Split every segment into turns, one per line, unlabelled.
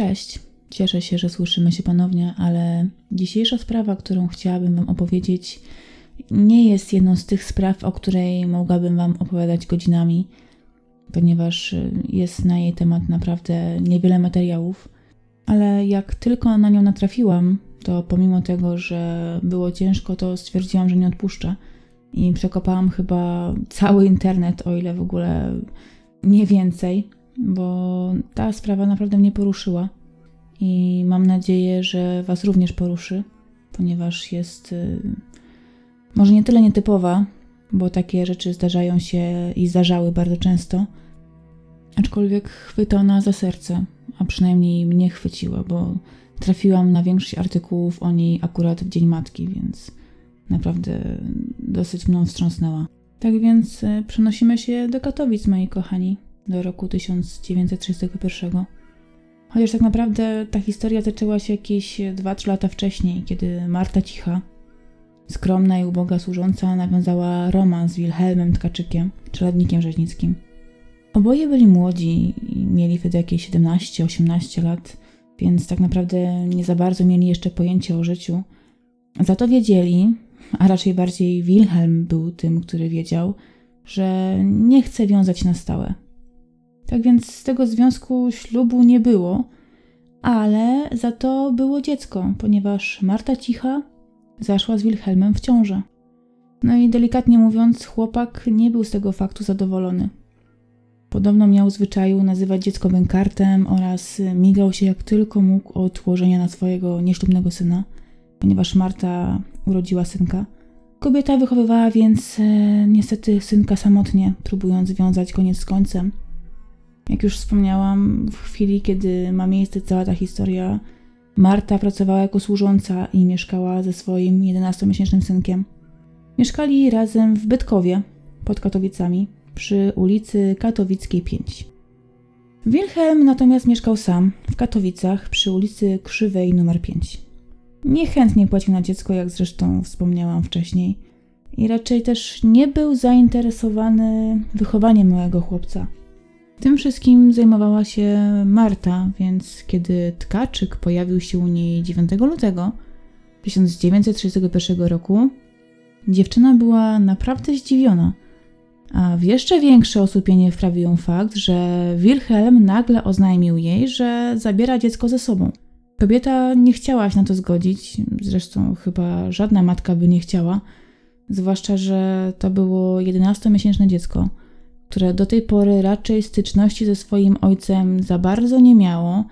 Cześć. Cieszę się, że słyszymy się ponownie, ale dzisiejsza sprawa, którą chciałabym Wam opowiedzieć, nie jest jedną z tych spraw, o której mogłabym Wam opowiadać godzinami, ponieważ jest na jej temat naprawdę niewiele materiałów. Ale jak tylko na nią natrafiłam, to pomimo tego, że było ciężko, to stwierdziłam, że nie odpuszczę. I przekopałam chyba cały internet, o ile w ogóle nie więcej, bo ta sprawa naprawdę mnie poruszyła. I mam nadzieję, że Was również poruszy, ponieważ jest y, może nie tyle nietypowa, bo takie rzeczy zdarzają się i zdarzały bardzo często, aczkolwiek chwyta ona za serce, a przynajmniej mnie chwyciła, bo trafiłam na większość artykułów o niej akurat w Dzień Matki, więc naprawdę dosyć mną wstrząsnęła. Tak więc y, przenosimy się do Katowic, moi kochani, do roku 1931. Chociaż tak naprawdę ta historia zaczęła się jakieś 2-3 lata wcześniej, kiedy Marta Cicha, skromna i uboga służąca, nawiązała romans z Wilhelmem Tkaczykiem, czeladnikiem rzeźnickim. Oboje byli młodzi i mieli wtedy jakieś 17-18 lat, więc tak naprawdę nie za bardzo mieli jeszcze pojęcie o życiu. Za to wiedzieli, a raczej bardziej Wilhelm był tym, który wiedział, że nie chce wiązać na stałe. Tak więc z tego związku ślubu nie było, ale za to było dziecko, ponieważ Marta Cicha zaszła z Wilhelmem w ciążę. No i delikatnie mówiąc, chłopak nie był z tego faktu zadowolony. Podobno miał zwyczaju nazywać dziecko bękartem oraz migał się jak tylko mógł od łożenia na swojego nieślubnego syna, ponieważ Marta urodziła synka. Kobieta wychowywała więc e, niestety synka samotnie, próbując wiązać koniec z końcem. Jak już wspomniałam, w chwili, kiedy ma miejsce cała ta historia, Marta pracowała jako służąca i mieszkała ze swoim 11-miesięcznym synkiem. Mieszkali razem w Bytkowie, pod Katowicami, przy ulicy Katowickiej 5. Wilhelm natomiast mieszkał sam w Katowicach przy ulicy Krzywej nr 5. Niechętnie płacił na dziecko, jak zresztą wspomniałam wcześniej, i raczej też nie był zainteresowany wychowaniem małego chłopca. Tym wszystkim zajmowała się Marta, więc kiedy tkaczyk pojawił się u niej 9 lutego 1931 roku, dziewczyna była naprawdę zdziwiona. A w jeszcze większe osłupienie wprawił ją fakt, że Wilhelm nagle oznajmił jej, że zabiera dziecko ze sobą. Kobieta nie chciała się na to zgodzić, zresztą chyba żadna matka by nie chciała, zwłaszcza, że to było 11-miesięczne dziecko – które do tej pory raczej styczności ze swoim ojcem za bardzo nie miało.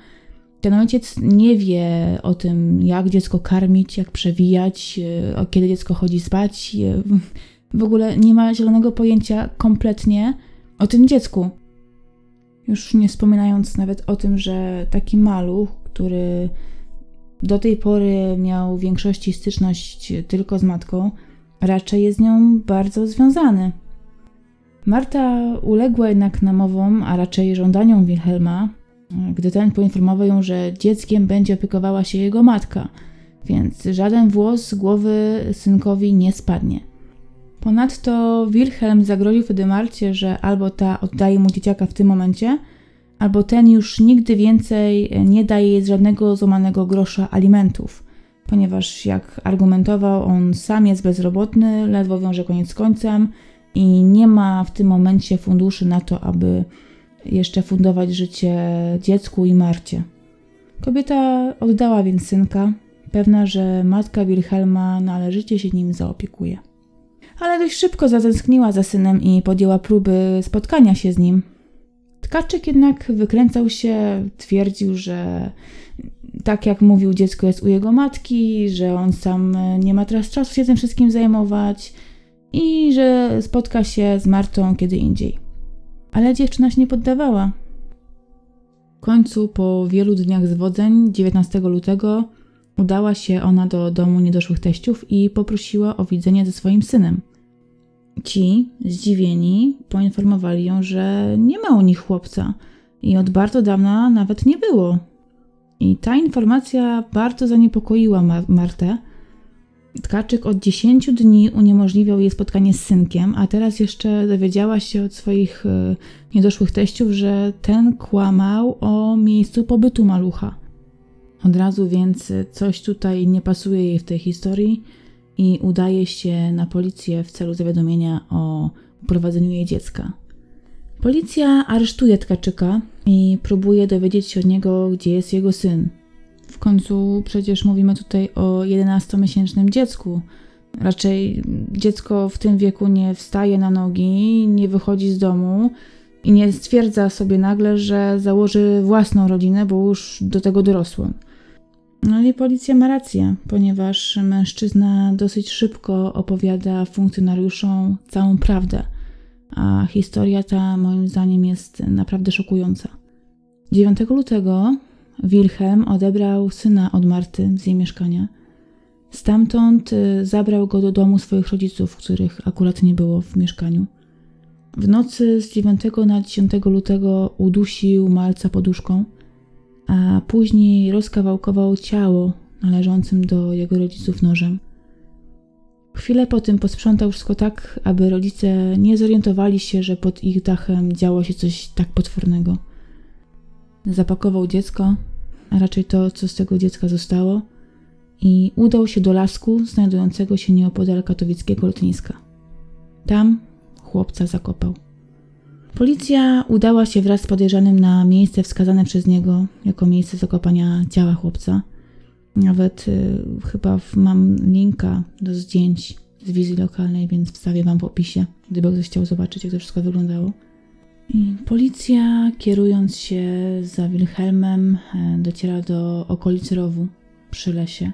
Ten ojciec nie wie o tym, jak dziecko karmić, jak przewijać, e, kiedy dziecko chodzi spać. E, w ogóle nie ma zielonego pojęcia kompletnie o tym dziecku. Już nie wspominając nawet o tym, że taki maluch, który do tej pory miał w większości styczność tylko z matką, raczej jest z nią bardzo związany. Marta uległa jednak namowom, a raczej żądaniom Wilhelma, gdy ten poinformował ją, że dzieckiem będzie opiekowała się jego matka, więc żaden włos z głowy synkowi nie spadnie. Ponadto Wilhelm zagroził wtedy Marcie, że albo ta oddaje mu dzieciaka w tym momencie, albo ten już nigdy więcej nie daje jej żadnego złamanego grosza alimentów, ponieważ jak argumentował, on sam jest bezrobotny, ledwo wiąże koniec z końcem i nie ma w tym momencie funduszy na to, aby jeszcze fundować życie dziecku i Marcie. Kobieta oddała więc synka, pewna, że matka Wilhelma należycie się nim zaopiekuje. Ale dość szybko zatęskniła za synem i podjęła próby spotkania się z nim. Tkaczyk jednak wykręcał się, twierdził, że tak jak mówił, dziecko jest u jego matki, że on sam nie ma teraz czasu się tym wszystkim zajmować, i że spotka się z Martą kiedy indziej. Ale dziewczyna się nie poddawała. W końcu, po wielu dniach zwodzeń, 19 lutego, udała się ona do domu niedoszłych teściów i poprosiła o widzenie ze swoim synem. Ci, zdziwieni, poinformowali ją, że nie ma u nich chłopca i od bardzo dawna nawet nie było. I ta informacja bardzo zaniepokoiła Martę, Tkaczyk od 10 dni uniemożliwiał jej spotkanie z synkiem, a teraz jeszcze dowiedziała się od swoich y, niedoszłych teściów, że ten kłamał o miejscu pobytu malucha. Od razu więc coś tutaj nie pasuje jej w tej historii i udaje się na policję w celu zawiadomienia o uprowadzeniu jej dziecka. Policja aresztuje Tkaczyka i próbuje dowiedzieć się od niego, gdzie jest jego syn. W końcu przecież mówimy tutaj o 11-miesięcznym dziecku. Raczej dziecko w tym wieku nie wstaje na nogi, nie wychodzi z domu i nie stwierdza sobie nagle, że założy własną rodzinę, bo już do tego dorosło. No i policja ma rację, ponieważ mężczyzna dosyć szybko opowiada funkcjonariuszom całą prawdę, a historia ta moim zdaniem jest naprawdę szokująca. 9 lutego Wilhelm odebrał syna od Marty z jej mieszkania. Stamtąd y, zabrał go do domu swoich rodziców, których akurat nie było w mieszkaniu. W nocy z 9 na 10 lutego udusił malca poduszką, a później rozkawałkował ciało należącym do jego rodziców nożem. Chwilę po tym posprzątał wszystko tak, aby rodzice nie zorientowali się, że pod ich dachem działo się coś tak potwornego. Zapakował dziecko, a raczej to, co z tego dziecka zostało, i udał się do lasku znajdującego się nieopodal katowickiego lotniska. Tam chłopca zakopał. Policja udała się wraz z podejrzanym na miejsce wskazane przez niego jako miejsce zakopania ciała chłopca. Nawet y, chyba mam linka do zdjęć z wizji lokalnej, więc wstawię Wam w opisie, gdyby ktoś chciał zobaczyć, jak to wszystko wyglądało. Policja, kierując się za Wilhelmem, e, dociera do okolic rowu przy lesie.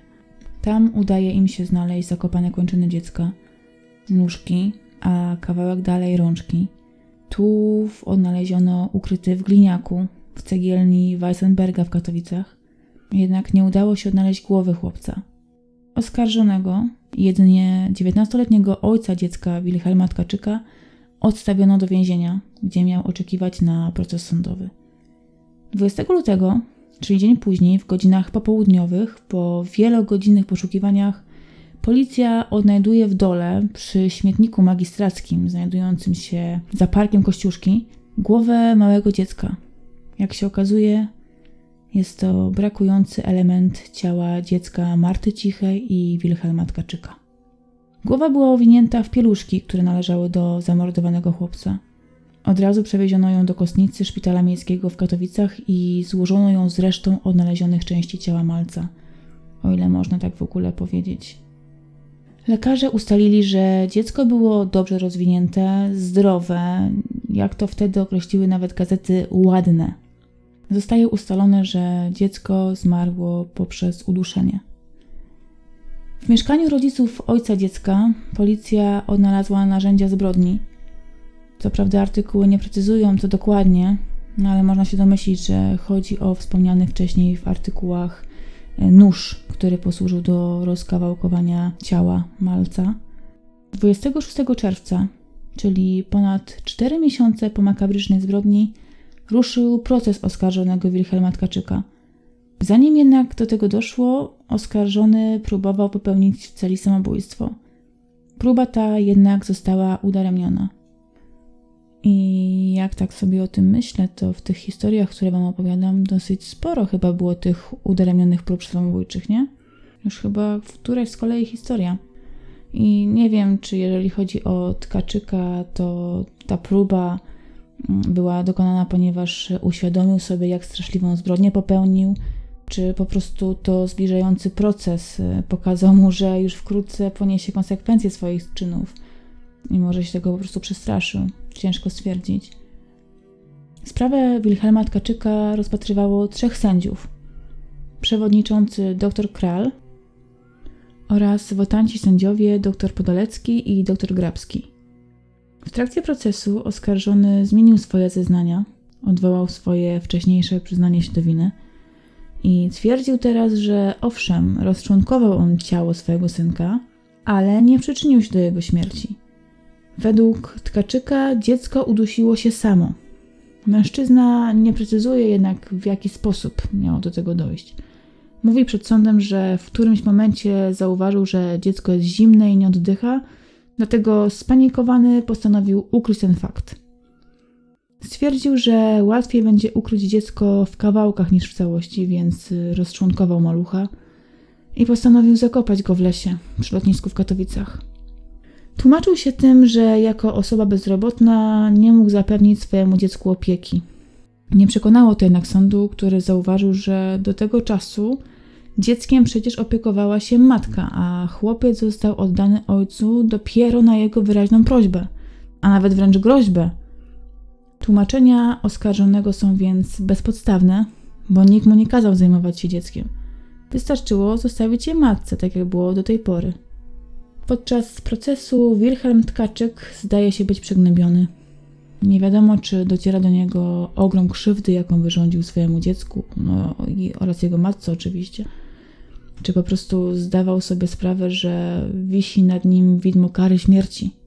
Tam udaje im się znaleźć zakopane kończyny dziecka, nóżki, a kawałek dalej rączki. Tułów odnaleziono ukryty w gliniaku w cegielni Weissenberga w Katowicach, jednak nie udało się odnaleźć głowy chłopca. Oskarżonego, jedynie 19-letniego ojca dziecka Wilhelma Tkaczyka, odstawiono do więzienia, gdzie miał oczekiwać na proces sądowy. 20 lutego, czyli dzień później, w godzinach popołudniowych, po wielogodzinnych poszukiwaniach, policja odnajduje w dole, przy śmietniku magistrackim znajdującym się za parkiem Kościuszki, głowę małego dziecka. Jak się okazuje, jest to brakujący element ciała dziecka Marty Cichej i Wilhelma Tkaczyka. Głowa była owinięta w pieluszki, które należały do zamordowanego chłopca. Od razu przewieziono ją do kostnicy szpitala miejskiego w Katowicach i złożono ją z resztą odnalezionych części ciała malca, o ile można tak w ogóle powiedzieć. Lekarze ustalili, że dziecko było dobrze rozwinięte, zdrowe, jak to wtedy określiły nawet gazety ładne. Zostaje ustalone, że dziecko zmarło poprzez uduszenie. W mieszkaniu rodziców ojca dziecka policja odnalazła narzędzia zbrodni. Co prawda artykuły nie precyzują to dokładnie, no ale można się domyślić, że chodzi o wspomniany wcześniej w artykułach e, nóż, który posłużył do rozkawałkowania ciała malca. 26 czerwca, czyli ponad 4 miesiące po makabrycznej zbrodni, ruszył proces oskarżonego Wilhelma Tkaczyka – Zanim jednak do tego doszło, oskarżony próbował popełnić w celi samobójstwo. Próba ta jednak została udaremniona. I jak tak sobie o tym myślę, to w tych historiach, które Wam opowiadam, dosyć sporo chyba było tych udaremnionych prób samobójczych, nie? Już chyba w którejś z kolei historia. I nie wiem, czy jeżeli chodzi o Tkaczyka, to ta próba mm, była dokonana, ponieważ uświadomił sobie, jak straszliwą zbrodnię popełnił, czy po prostu to zbliżający proces y, pokazał mu, że już wkrótce poniesie konsekwencje swoich czynów i może się tego po prostu przestraszył. Ciężko stwierdzić. Sprawę Wilhelma Tkaczyka rozpatrywało trzech sędziów. Przewodniczący dr Kral oraz wotanci sędziowie dr Podolecki i dr Grabski. W trakcie procesu oskarżony zmienił swoje zeznania, odwołał swoje wcześniejsze przyznanie się do winy – i twierdził teraz, że owszem, rozczłonkował on ciało swojego synka, ale nie przyczynił się do jego śmierci. Według Tkaczyka dziecko udusiło się samo. Mężczyzna nie precyzuje jednak, w jaki sposób miało do tego dojść. Mówi przed sądem, że w którymś momencie zauważył, że dziecko jest zimne i nie oddycha, dlatego spanikowany postanowił ukryć ten fakt. Stwierdził, że łatwiej będzie ukryć dziecko w kawałkach niż w całości, więc rozczłonkował malucha i postanowił zakopać go w lesie przy lotnisku w Katowicach. Tłumaczył się tym, że jako osoba bezrobotna nie mógł zapewnić swojemu dziecku opieki. Nie przekonało to jednak sądu, który zauważył, że do tego czasu dzieckiem przecież opiekowała się matka, a chłopiec został oddany ojcu dopiero na jego wyraźną prośbę, a nawet wręcz groźbę. Tłumaczenia oskarżonego są więc bezpodstawne, bo nikt mu nie kazał zajmować się dzieckiem. Wystarczyło zostawić je matce, tak jak było do tej pory. Podczas procesu Wilhelm Tkaczyk zdaje się być przygnębiony. Nie wiadomo, czy dociera do niego ogrom krzywdy, jaką wyrządził swojemu dziecku no, oraz jego matce oczywiście. Czy po prostu zdawał sobie sprawę, że wisi nad nim widmo kary śmierci.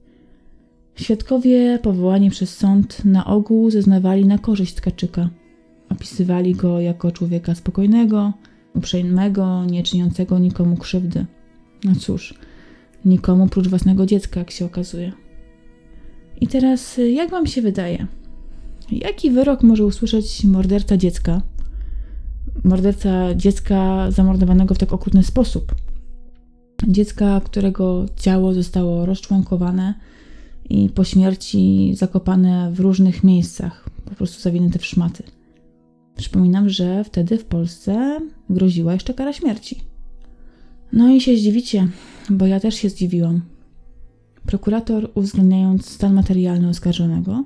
Świadkowie powołani przez sąd na ogół zeznawali na korzyść Tkaczyka. Opisywali go jako człowieka spokojnego, uprzejmego, nie czyniącego nikomu krzywdy. No cóż, nikomu prócz własnego dziecka, jak się okazuje. I teraz, jak Wam się wydaje? Jaki wyrok może usłyszeć morderca dziecka? Morderca dziecka zamordowanego w tak okrutny sposób. Dziecka, którego ciało zostało rozczłonkowane i po śmierci zakopane w różnych miejscach, po prostu zawinięte w szmaty. Przypominam, że wtedy w Polsce groziła jeszcze kara śmierci. No i się zdziwicie, bo ja też się zdziwiłam. Prokurator, uwzględniając stan materialny oskarżonego,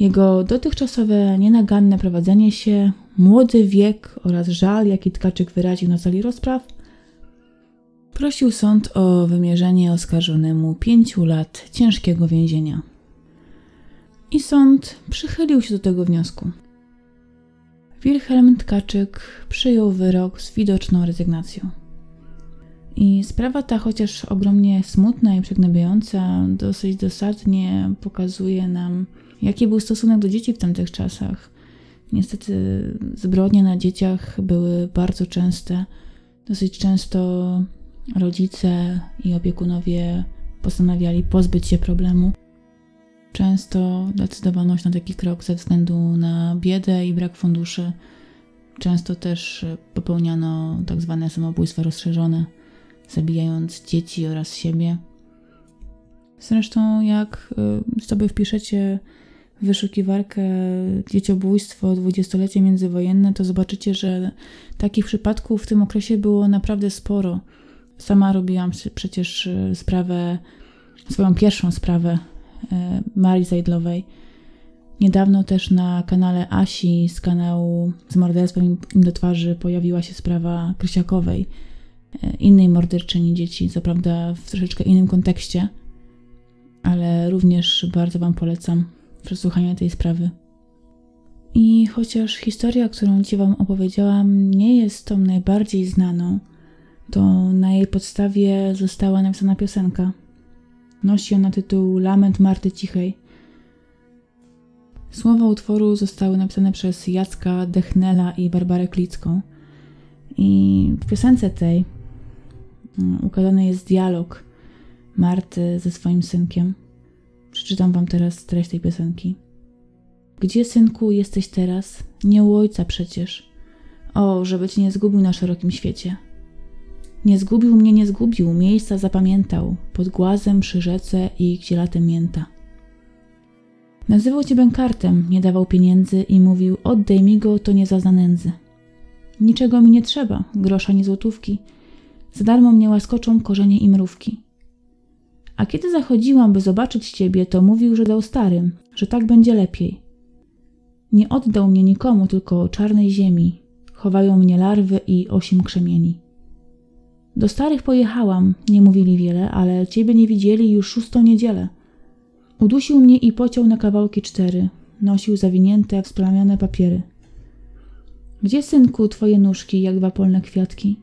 jego dotychczasowe nienaganne prowadzenie się, młody wiek oraz żal, jaki Tkaczyk wyraził na sali rozpraw, prosił sąd o wymierzenie oskarżonemu pięciu lat ciężkiego więzienia. I sąd przychylił się do tego wniosku. Wilhelm Tkaczyk przyjął wyrok z widoczną rezygnacją. I sprawa ta, chociaż ogromnie smutna i przygnębiająca, dosyć dosadnie pokazuje nam, jaki był stosunek do dzieci w tamtych czasach. Niestety zbrodnie na dzieciach były bardzo częste. Dosyć często rodzice i opiekunowie postanawiali pozbyć się problemu. Często decydowano się na taki krok ze względu na biedę i brak funduszy. Często też popełniano tak zwane samobójstwa rozszerzone zabijając dzieci oraz siebie. Zresztą, jak y, sobie wpiszecie w wyszukiwarkę dzieciobójstwo dwudziestolecie międzywojenne, to zobaczycie, że takich przypadków w tym okresie było naprawdę sporo. Sama robiłam przecież y, sprawę, swoją pierwszą sprawę y, Marii Zajdlowej. Niedawno też na kanale Asi z kanału z morderstwem im do twarzy pojawiła się sprawa Krysiakowej innej morderczyni dzieci, co prawda w troszeczkę innym kontekście, ale również bardzo Wam polecam przesłuchanie tej sprawy. I chociaż historia, którą Ci Wam opowiedziałam, nie jest tą najbardziej znaną, to na jej podstawie została napisana piosenka. Nosi ona tytuł Lament Marty Cichej. Słowa utworu zostały napisane przez Jacka Dechnela i Barbarę Klicką. I w piosence tej Mm, ukazany jest dialog Marty ze swoim synkiem. Przeczytam wam teraz treść tej piosenki. Gdzie, synku, jesteś teraz? Nie u ojca przecież. O, żeby cię nie zgubił na szerokim świecie. Nie zgubił mnie, nie zgubił, miejsca zapamiętał, pod głazem przy rzece i gdzie latem mięta. Nazywał cię bękartem, nie dawał pieniędzy i mówił: Oddaj mi go, to nie zazna nędzy. Niczego mi nie trzeba, grosza nie złotówki za darmo mnie łaskoczą korzenie i mrówki. A kiedy zachodziłam, by zobaczyć ciebie, to mówił, że dał starym, że tak będzie lepiej. Nie oddał mnie nikomu, tylko czarnej ziemi. Chowają mnie larwy i osiem krzemieni. Do starych pojechałam, nie mówili wiele, ale ciebie nie widzieli już szóstą niedzielę. Udusił mnie i pociął na kawałki cztery. Nosił zawinięte, wsplamione papiery. Gdzie, synku, twoje nóżki, jak dwa polne kwiatki?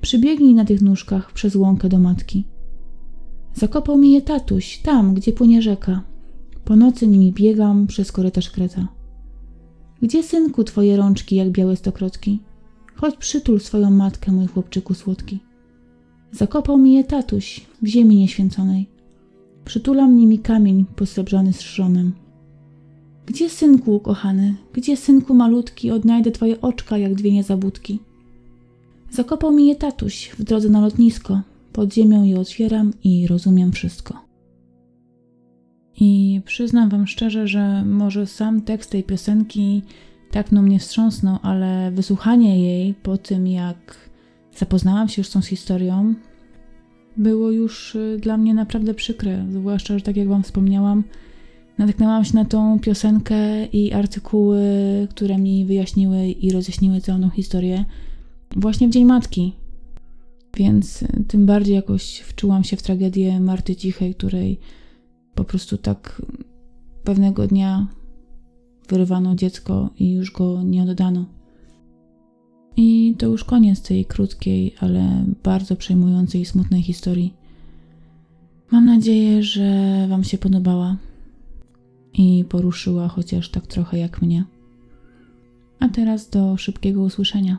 Przybiegnij na tych nóżkach przez łąkę do matki. Zakopał mi je tatuś, tam, gdzie płynie rzeka. Po nocy nimi biegam przez korytarz kreta. Gdzie, synku, twoje rączki, jak białe stokrotki? Chodź przytul swoją matkę, mój chłopczyku słodki. Zakopał mi je tatuś w ziemi nieświęconej. Przytulam nimi kamień posrebrzony strzonem. Gdzie synku ukochany, gdzie synku malutki odnajdę twoje oczka jak dwie niezabudki? Zakopał mi je tatuś w drodze na lotnisko. Pod ziemią je otwieram i rozumiem wszystko. I przyznam wam szczerze, że może sam tekst tej piosenki tak no mnie wstrząsnął, ale wysłuchanie jej po tym, jak zapoznałam się już z tą historią, było już y, dla mnie naprawdę przykre. Zwłaszcza, że tak jak wam wspomniałam, natknęłam się na tą piosenkę i artykuły, które mi wyjaśniły i rozjaśniły całą historię właśnie w Dzień Matki. Więc y, tym bardziej jakoś wczułam się w tragedię Marty Cichej, której po prostu tak pewnego dnia wyrwano dziecko i już go nie oddano. I to już koniec tej krótkiej, ale bardzo przejmującej i smutnej historii. Mam nadzieję, że Wam się podobała i poruszyła chociaż tak trochę jak mnie. A teraz do szybkiego usłyszenia.